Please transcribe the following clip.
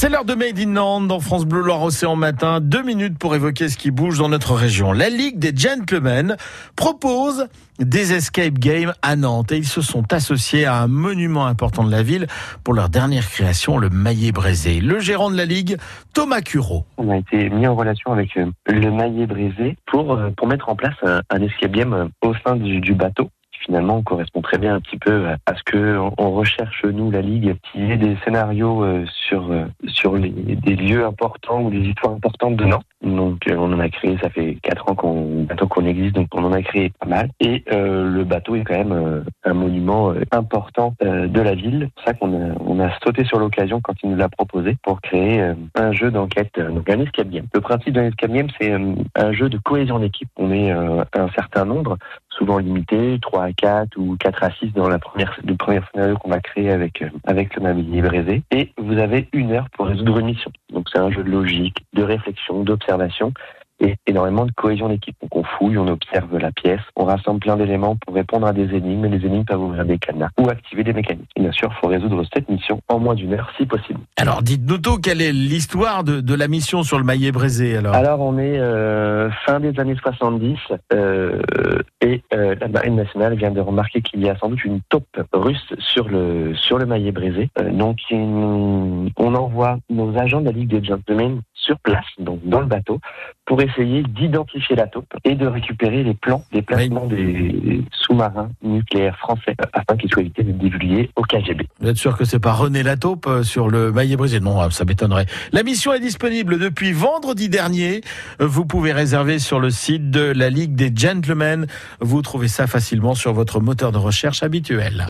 C'est l'heure de Made in Nantes dans France Bleu Loire Océan Matin. Deux minutes pour évoquer ce qui bouge dans notre région. La Ligue des Gentlemen propose des escape games à Nantes et ils se sont associés à un monument important de la ville pour leur dernière création, le Maillet Brézé. Le gérant de la Ligue, Thomas Cureau. On a été mis en relation avec euh, le Maillet Brézé pour, euh, pour mettre en place un, un escape game euh, au sein du, du bateau finalement correspond très bien un petit peu à ce que on recherche nous la ligue qui est des scénarios sur sur les, des lieux importants ou des histoires importantes de Nantes donc euh, on en a créé, ça fait quatre ans qu'on qu'on existe, donc on en a créé pas mal. Et euh, le bateau est quand même euh, un monument important de la ville. C'est pour ça qu'on a, on a sauté sur l'occasion quand il nous l'a proposé pour créer un jeu d'enquête, donc un escape game. Le principe d'un escape game, c'est un jeu de cohésion d'équipe. On est un certain nombre, souvent limité, 3 à 4 ou 4 à 6 dans la première, le premier scénario qu'on va créer avec, avec le Mabili Brézé. Et vous avez une heure pour résoudre une mission. Donc c'est un jeu de logique, de réflexion, d'observation et énormément de cohésion d'équipe. Donc on fouille, on observe la pièce, on rassemble plein d'éléments pour répondre à des énigmes, et les énigmes peuvent ouvrir des cadenas ou activer des mécanismes. Et bien sûr, il faut résoudre cette mission en moins d'une heure si possible. Alors dites-nous tout, quelle est l'histoire de, de, la mission sur le maillet brisé alors? Alors on est euh, fin des années 70 euh, et euh, la marine nationale vient de remarquer qu'il y a sans doute une taupe russe sur le sur le maillet brisé. Euh, donc on envoie nos agents de la Ligue des Gentlemen sur place, donc dans le bateau, pour essayer d'identifier la taupe et de récupérer les plans des placements des sous-marins nucléaires français afin qu'ils soient évités de divulguer au KGB. Vous êtes sûr que c'est pas René Lataupe euh, sur le maillet brisé? Non, ça m'étonnerait. La mission est disponible depuis vendredi dernier. Vous pouvez réserver sur le site de la Ligue des Gentlemen. Vous trouvez ça facilement sur votre moteur de recherche habituel.